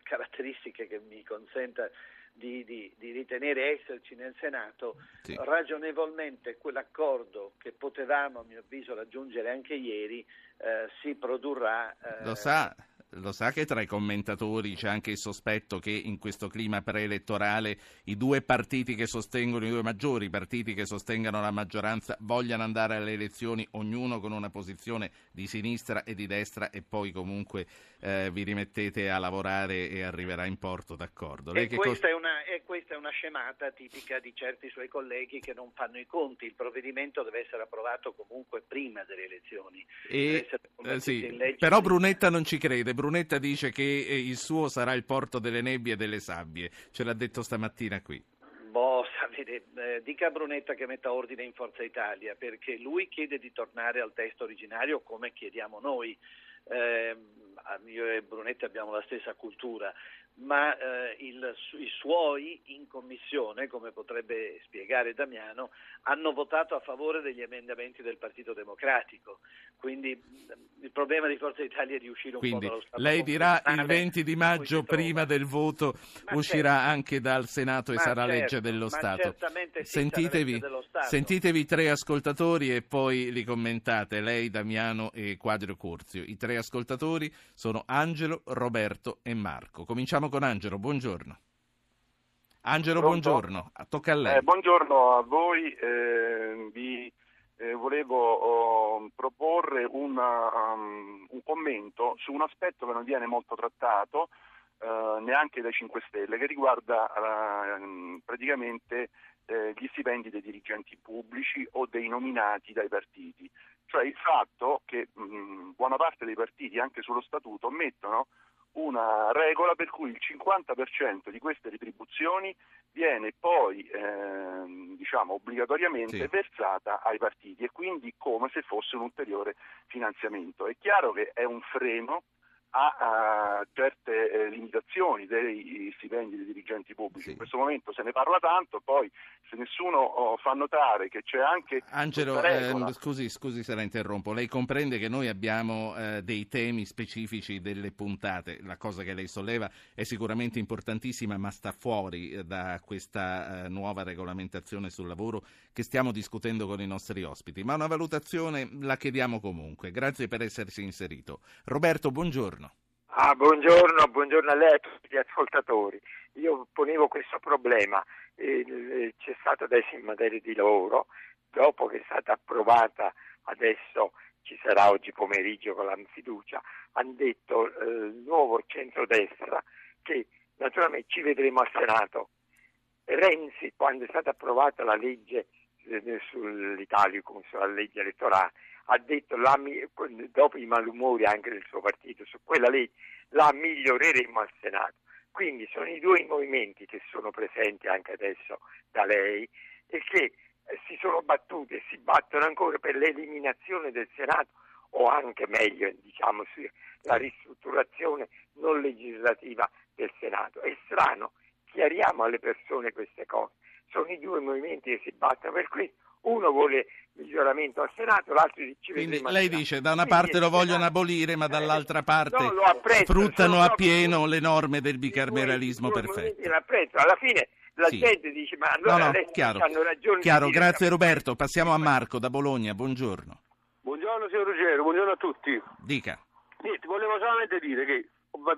caratteristiche che mi consenta di, di, di, ritenere esserci nel Senato, sì. ragionevolmente quell'accordo che potevamo, a mio avviso, raggiungere anche ieri, eh, si produrrà.
Eh, Lo sa, lo sa che tra i commentatori c'è anche il sospetto che in questo clima preelettorale i due partiti che sostengono, i due maggiori partiti che sostengano la maggioranza vogliano andare alle elezioni ognuno con una posizione di sinistra e di destra e poi comunque eh, vi rimettete a lavorare e arriverà in porto, d'accordo?
E questa, cos- è una, e, questa è una, scemata tipica di certi suoi colleghi che non fanno i conti, il provvedimento deve essere approvato comunque prima delle elezioni.
E, eh, sì, però Brunetta non ci crede, Brunetta dice che eh, il suo sarà il porto delle nebbie e delle sabbie, ce l'ha detto stamattina qui.
Boh, sapete, eh, dica a Brunetta che metta ordine in Forza Italia, perché lui chiede di tornare al testo originario come chiediamo noi. Eh, io e Brunetta abbiamo la stessa cultura, ma eh, il, i suoi in commissione, come potrebbe spiegare Damiano, hanno votato a favore degli emendamenti del Partito Democratico. Quindi mm, il problema di Forza Italia è di uscire un
Quindi,
po' dallo Stato.
Lei dirà il 20 di maggio, prima del voto, ma uscirà certo. anche dal Senato e
ma
sarà
certo,
legge dello Stato.
Sì,
sentitevi,
dello Stato.
sentitevi tre ascoltatori e poi li commentate, lei, Damiano e Quadrio Curzio. I tre ascoltatori sono Angelo, Roberto e Marco. Cominciamo con Angelo, buongiorno. Angelo, Pronto? buongiorno, tocca a lei.
Eh, buongiorno a voi, eh, vi eh, volevo oh, proporre una, um, un commento su un aspetto che non viene molto trattato eh, neanche dai 5 Stelle, che riguarda uh, praticamente eh, gli stipendi dei dirigenti pubblici o dei nominati dai partiti, cioè il fatto che mh, buona parte dei partiti anche sullo statuto mettono una regola per cui il 50% di queste retribuzioni viene poi eh, diciamo, obbligatoriamente sì. versata ai partiti e quindi come se fosse un ulteriore finanziamento. È chiaro che è un freno a, a certe eh, limitazioni dei stipendi dei dirigenti pubblici. Sì. In questo momento se ne parla tanto, poi se nessuno oh, fa notare che c'è anche...
Angelo, eh, scusi, scusi se la interrompo, lei comprende che noi abbiamo eh, dei temi specifici delle puntate, la cosa che lei solleva è sicuramente importantissima ma sta fuori eh, da questa eh, nuova regolamentazione sul lavoro che stiamo discutendo con i nostri ospiti, ma una valutazione la chiediamo comunque. Grazie per essersi inserito. Roberto, buongiorno.
Ah, buongiorno, buongiorno a lei e a tutti gli ascoltatori. Io ponevo questo problema, eh, c'è stato adesso in materia di lavoro, dopo che è stata approvata, adesso ci sarà oggi pomeriggio con la fiducia, hanno detto eh, il nuovo centrodestra che naturalmente ci vedremo al Senato. Renzi, quando è stata approvata la legge eh, sull'Italicum, sulla legge elettorale, ha detto la, dopo i malumori anche del suo partito su quella legge la miglioreremo al Senato. Quindi sono i due movimenti che sono presenti anche adesso da lei e che eh, si sono battuti e si battono ancora per l'eliminazione del Senato o anche meglio diciamo la ristrutturazione non legislativa del Senato. È strano, chiariamo alle persone queste cose. Sono i due movimenti che si battono per cui uno vuole miglioramento al Senato, l'altro ci
Quindi lei dice da una parte lo vogliono abolire, ma dall'altra parte
no, apprezzo,
sfruttano appieno le norme del bicameralismo perfetto.
L'apprezzo. Alla fine la
Sì.
gente dice ma allora
no, no, chiaro,
hanno ragione. di
chiaro.
dire-
grazie Roberto. Passiamo a Marco da Bologna, buongiorno.
Buongiorno signor Ruggero, buongiorno a tutti.
Dica.
Niente, volevo solamente dire che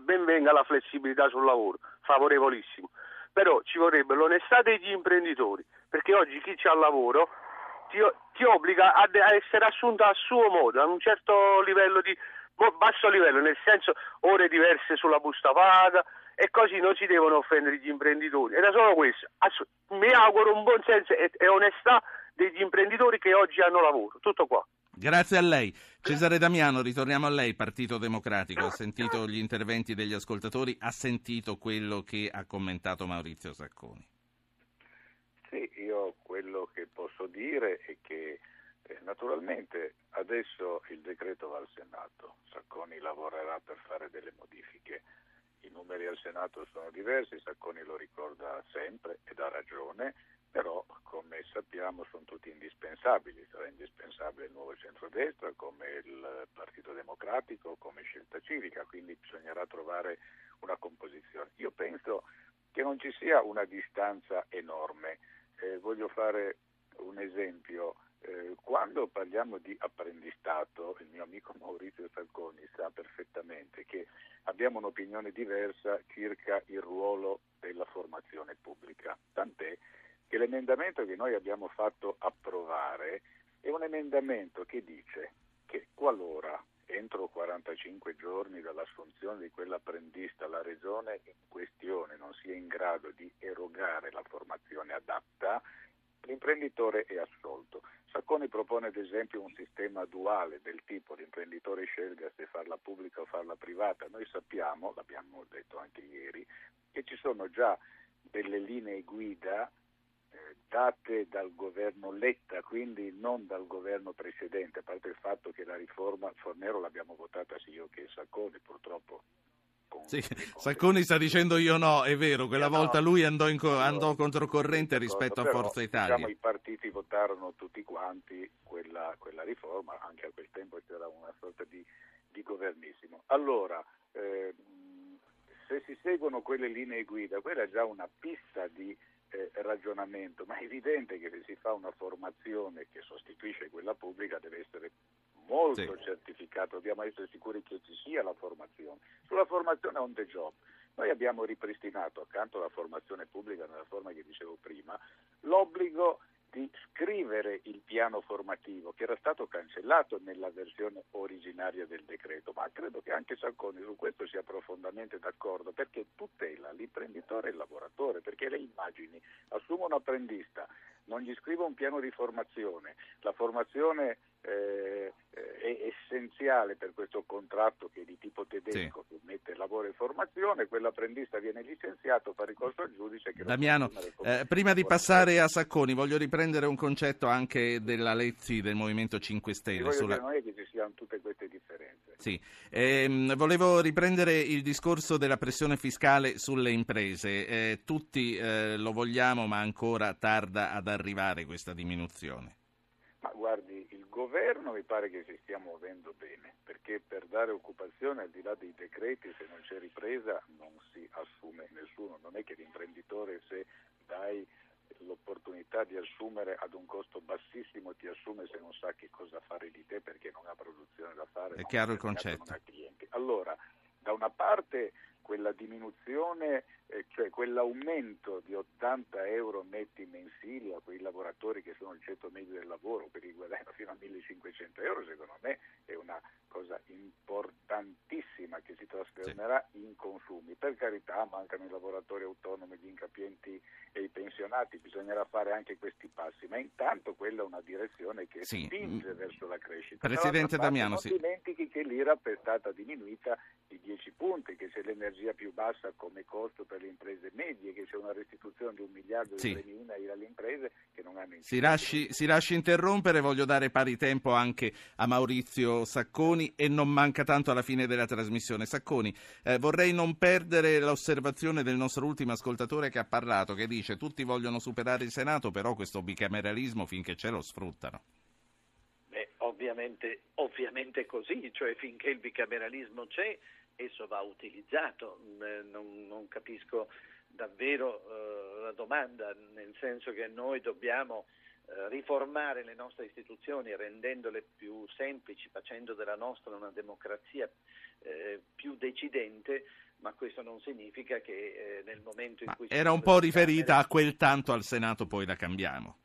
ben venga la flessibilità sul lavoro, favorevolissimo, però ci vorrebbe l'onestà degli imprenditori, perché oggi chi c'ha lavoro ti, ti obbliga a, a essere assunto a suo modo, a un certo livello di basso livello, nel senso ore diverse sulla busta paga e così non si devono offendere gli imprenditori. Era solo questo. Ass- mi auguro un buon senso e, e onestà degli imprenditori che oggi hanno lavoro. Tutto qua.
Grazie a lei. Cesare Damiano, ritorniamo a lei, Partito Democratico. Ha sentito gli interventi degli ascoltatori, ha sentito quello che ha commentato Maurizio Sacconi.
Sì, io quello che posso dire è che eh, naturalmente adesso il decreto va al Senato, Sacconi lavorerà per fare delle modifiche, i numeri al Senato sono diversi, Sacconi lo ricorda sempre ed ha ragione, però come sappiamo sono tutti indispensabili, sarà indispensabile il nuovo centrodestra come il Partito Democratico, come scelta civica, quindi bisognerà trovare una composizione. Io penso che non ci sia una distanza enorme. Eh, voglio fare un esempio. Eh, quando parliamo di apprendistato, il mio amico Maurizio Sacconi sa perfettamente che abbiamo un'opinione diversa circa il ruolo della formazione pubblica. Tant'è che l'emendamento che noi abbiamo fatto approvare è un emendamento che dice che qualora entro 45 giorni dall'assunzione di quell'apprendista la regione in questione non sia in grado di erogare la formazione adatta, l'imprenditore è assolto. Sacconi propone ad esempio un sistema duale del tipo l'imprenditore scelga se farla pubblica o farla privata. Noi sappiamo, l'abbiamo detto anche ieri, che ci sono già delle linee guida date dal governo Letta, quindi non dal governo precedente, a parte il fatto che la riforma Fornero l'abbiamo votata sia io che Sacconi, purtroppo con
Sì, Sacconi sta dicendo io no, è vero, quella
Io no.
volta lui andò, in andò controcorrente rispetto a
Però,
Forza
Diciamo,
Italia.
I partiti votarono tutti quanti quella, quella riforma, anche a quel tempo c'era una sorta di, di governissimo. Allora, eh, se si seguono quelle linee guida, quella è già una pista di eh, ragionamento, ma è evidente che se si fa una formazione che sostituisce quella pubblica deve essere molto certificato, dobbiamo essere sicuri che ci sia la formazione. Sulla formazione on the job, noi abbiamo ripristinato accanto alla formazione pubblica nella forma che dicevo prima, l'obbligo di scrivere il piano formativo che era stato cancellato nella versione originaria del decreto, ma credo che anche Sacconi su questo sia profondamente d'accordo perché tutela l'imprenditore e il lavoratore, perché le immagini, assumo un apprendista, non gli scrivo un piano di formazione, la formazione eh, eh, è essenziale per questo contratto che è di tipo tedesco che mette lavoro e formazione, quell'apprendista viene licenziato, fa ricorso al giudice
Damiano, eh, prima di passare a Sacconi, voglio riprendere un concetto anche della Lezzi del Movimento 5
Ti
Stelle. sulla-
non è che ci siano tutte queste differenze.
Sì, ehm, volevo riprendere il discorso della pressione fiscale sulle imprese. Eh, tutti eh, lo vogliamo, ma ancora tarda ad arrivare questa diminuzione.
Ma guardi, governo mi pare che si stia muovendo bene, perché per dare occupazione al di là dei decreti, se non c'è ripresa, non si assume nessuno. Non è che l'imprenditore se dai l'opportunità di assumere ad un costo bassissimo ti assume se non sa che cosa fare di te perché non ha produzione da fare.
È chiaro il concetto.
non ha clienti. Allora, da una parte quella diminuzione, eh, cioè quell'aumento di 80 euro netti mensili a quei lavoratori che sono il ceto medio del lavoro, per i guadagni fino a 1500 euro, secondo me è una cosa importantissima che si trasformerà in consumi. Per carità, mancano i lavoratori autonomi, gli incapienti e i pensionati bisognerà fare anche questi passi, ma intanto quella è una direzione che
Sì.
spinge
Mm.
verso la crescita.
Presidente Damiano,
non
sì.
dimentichi che l'IRAP è stata diminuita di 10 punti, che c'è l'energia più bassa come costo per le imprese medie, che c'è una restituzione di un miliardo
Sì.
di premi INAIL alle imprese che non hanno
Si lasci, si lasci interrompere, voglio dare pari tempo anche a Maurizio Sacconi e non manca tanto alla fine della trasmissione. Sacconi, eh, vorrei non perdere l'osservazione del nostro ultimo ascoltatore che ha parlato, che dice tutti vogliono superare il Senato, però questo bicameralismo finché c'è lo sfruttano.
Beh, ovviamente, ovviamente così, cioè finché il bicameralismo c'è, esso va utilizzato. Non, non capisco davvero eh, la domanda, nel senso che noi dobbiamo eh, riformare le nostre istituzioni rendendole più semplici, facendo della nostra una democrazia eh, più decidente, ma questo non significa che eh, nel momento in cui... si
Era un po' riferita
Camere-
a quel tanto al Senato, poi la cambiamo.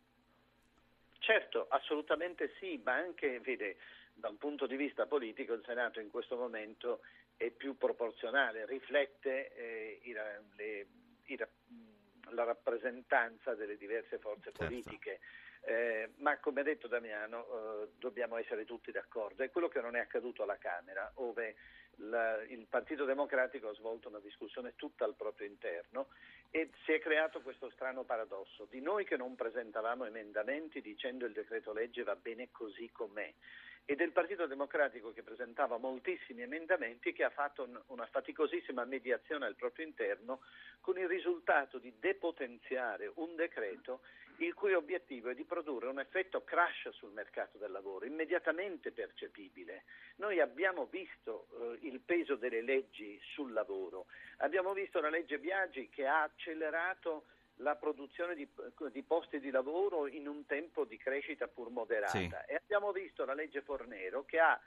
Certo, assolutamente sì, ma anche, vede, da un punto di vista politico il Senato in questo momento è più proporzionale, riflette eh, i le- i mh, la rappresentanza delle diverse forze
Certo.
politiche. Eh, ma come ha detto Damiano, eh, dobbiamo essere tutti d'accordo. È quello che non è accaduto alla Camera, dove la- il Partito Democratico ha svolto una discussione tutta al proprio interno e si è creato questo strano paradosso di noi che non presentavamo emendamenti dicendo il decreto legge va bene così com'è e del Partito Democratico che presentava moltissimi emendamenti che ha fatto un- una faticosissima mediazione al proprio interno con il risultato di depotenziare un decreto il cui obiettivo è di produrre un effetto crash sul mercato del lavoro immediatamente percepibile. Noi abbiamo visto eh, il peso delle leggi sul lavoro, abbiamo visto la legge Biagi che ha accelerato la produzione di, di posti di lavoro in un tempo di crescita pur moderata
Sì.
e abbiamo visto la legge Fornero che ha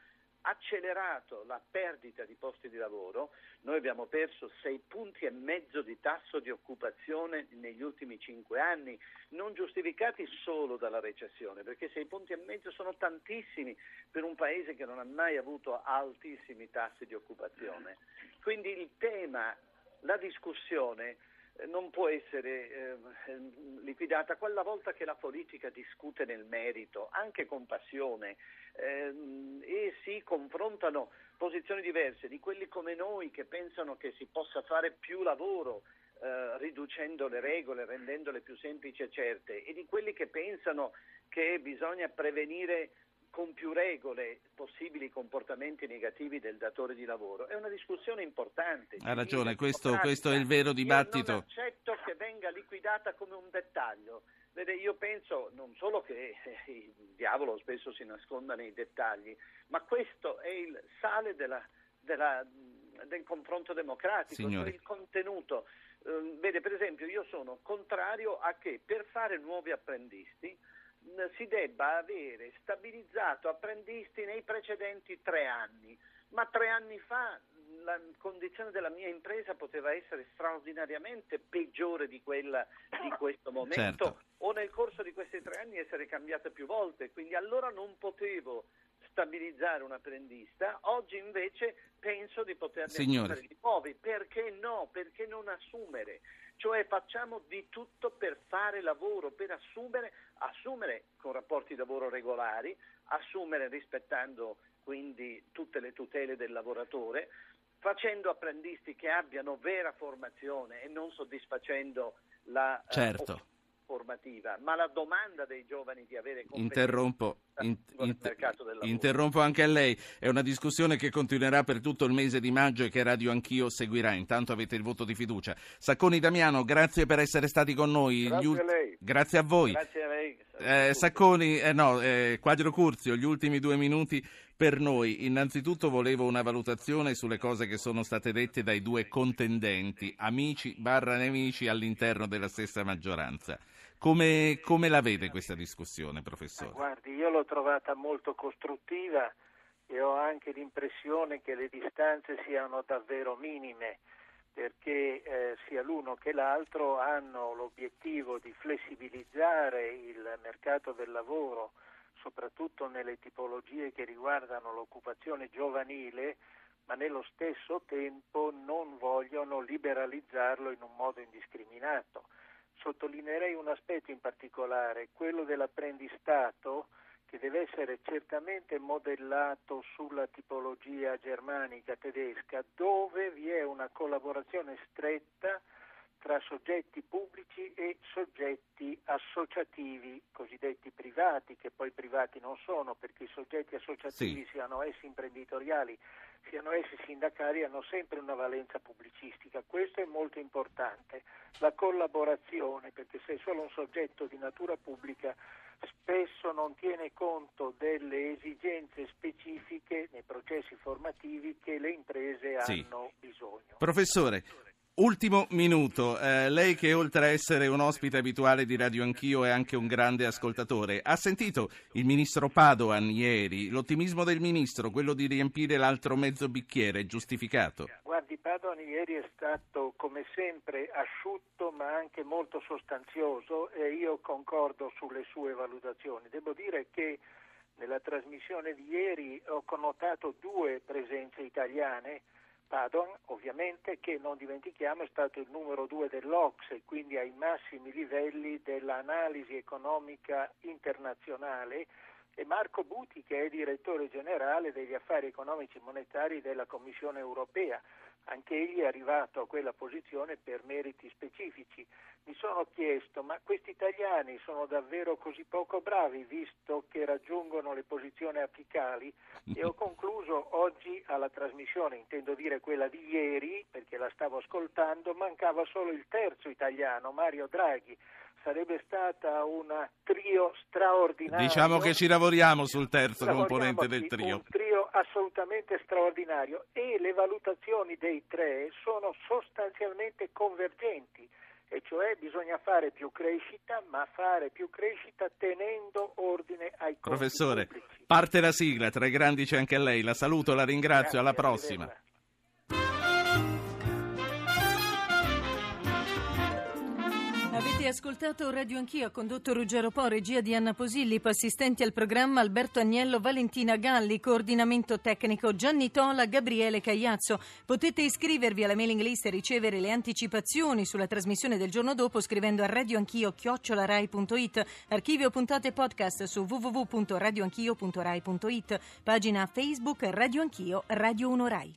accelerato la perdita di posti di lavoro, noi abbiamo perso sei punti e mezzo di tasso di occupazione negli ultimi cinque anni, non giustificati solo dalla recessione, perché sei punti e mezzo sono tantissimi per un paese che non ha mai avuto altissimi tassi di occupazione. Quindi il tema, la discussione non può essere eh, liquidata quella volta che la politica discute nel merito, anche con passione, ehm, e si confrontano posizioni diverse di quelli come noi che pensano che si possa fare più lavoro eh, riducendo le regole, rendendole più semplici e certe, e di quelli che pensano che bisogna prevenire con più regole possibili comportamenti negativi del datore di lavoro. È una discussione importante.
Ha ragione, questo, questo è il vero
Io
dibattito.
non accetto che venga liquidata come un dettaglio. Vede, io penso non solo che il diavolo spesso si nasconda nei dettagli, ma questo è il sale della- della- del confronto democratico, cioè il contenuto. Eh, vede, per esempio, io sono contrario a che per fare nuovi apprendisti si debba avere stabilizzato apprendisti nei precedenti tre anni, ma tre anni fa la condizione della mia impresa poteva essere straordinariamente peggiore di quella di questo momento
Certo.
o nel corso di questi tre anni essere cambiata più volte, quindi allora non potevo stabilizzare un apprendista, oggi invece penso di poterne assumere di nuovi, perché no? Perché non assumere? Cioè facciamo di tutto per fare lavoro, per assumere, assumere con rapporti di lavoro regolari, assumere rispettando quindi tutte le tutele del lavoratore, facendo apprendisti che abbiano vera formazione e non soddisfacendo la eh,
Certo.
Formativa, ma la domanda dei giovani di avere competenze
Interrompo, in-
nel
in-
mercato del lavoro.
interrompo anche a lei. È una discussione che continuerà per tutto il mese di maggio e che Radio Anch'io seguirà. Intanto avete il voto di fiducia. Sacconi Damiano, grazie per essere stati con noi.
Grazie
Gli
a lei.
Grazie a voi.
Grazie a lei.
Eh, Sacconi, eh, no, eh, Quadro Curzio, gli ultimi due minuti per noi. Innanzitutto volevo una valutazione sulle cose che sono state dette dai due contendenti, amici barra nemici all'interno della stessa maggioranza. Come, come la vede questa discussione, professore?
Guardi, io l'ho trovata molto costruttiva e ho anche l'impressione che le distanze siano davvero minime perché eh, sia l'uno che l'altro hanno l'obiettivo di flessibilizzare il mercato del lavoro, soprattutto nelle tipologie che riguardano l'occupazione giovanile, ma nello stesso tempo non vogliono liberalizzarlo in un modo indiscriminato. sottolineerei un aspetto in particolare, quello dell'apprendistato che deve essere certamente modellato sulla tipologia germanica tedesca, dove vi è una collaborazione stretta tra soggetti pubblici e soggetti associativi, cosiddetti privati, che poi privati non sono, perché i soggetti associativi, sì. siano essi imprenditoriali, siano essi sindacali, hanno sempre una valenza pubblicistica. Questo è molto importante. La collaborazione, perché se è solo un soggetto di natura pubblica, spesso non tiene conto delle esigenze specifiche nei processi formativi che le imprese hanno sì. bisogno.
Professore, Ultimo minuto, eh, lei che oltre a essere un ospite abituale di Radio Anch'io è anche un grande ascoltatore, ha sentito il ministro Padoan ieri, l'ottimismo del ministro, quello di riempire l'altro mezzo bicchiere, giustificato?
Guardi, Padoan ieri è stato come sempre asciutto ma anche molto sostanzioso e io concordo sulle sue valutazioni. Devo dire che nella trasmissione di ieri ho connotato due presenze italiane Padoan, ovviamente, che non dimentichiamo è stato il numero due dell'Ox quindi ai massimi livelli dell'analisi economica internazionale, e Marco Buti, che è direttore generale degli affari economici e monetari della Commissione europea. Anche egli è arrivato a quella posizione per meriti specifici. Mi sono chiesto, ma questi italiani sono davvero così poco bravi visto che raggiungono le posizioni apicali? E ho concluso oggi alla trasmissione, intendo dire quella di ieri, perché la stavo ascoltando, mancava solo il terzo italiano, Mario Draghi sarebbe stata una trio straordinario.
Diciamo che ci lavoriamo sul terzo componente del trio.
Un trio assolutamente straordinario e le valutazioni dei tre sono sostanzialmente convergenti e cioè bisogna fare più crescita, ma fare più crescita tenendo ordine ai costi
Professore,
pubblici.
parte la sigla, tra i grandi c'è anche lei, la saluto, la ringrazio,
Grazie,
alla prossima.
Avete ascoltato Radio Anch'io, condotto Ruggero Po, regia di Anna Posillipo, assistenti al programma Alberto Agnello, Valentina Galli, coordinamento tecnico Gianni Tola, Gabriele Cagliazzo. Potete iscrivervi alla mailing list e ricevere le anticipazioni sulla trasmissione del giorno dopo scrivendo a radioanchio chiocciolarai.it, archivio puntate podcast su www.radioanchio.rai.it, pagina Facebook Radio Anch'io, Radio 1 Rai.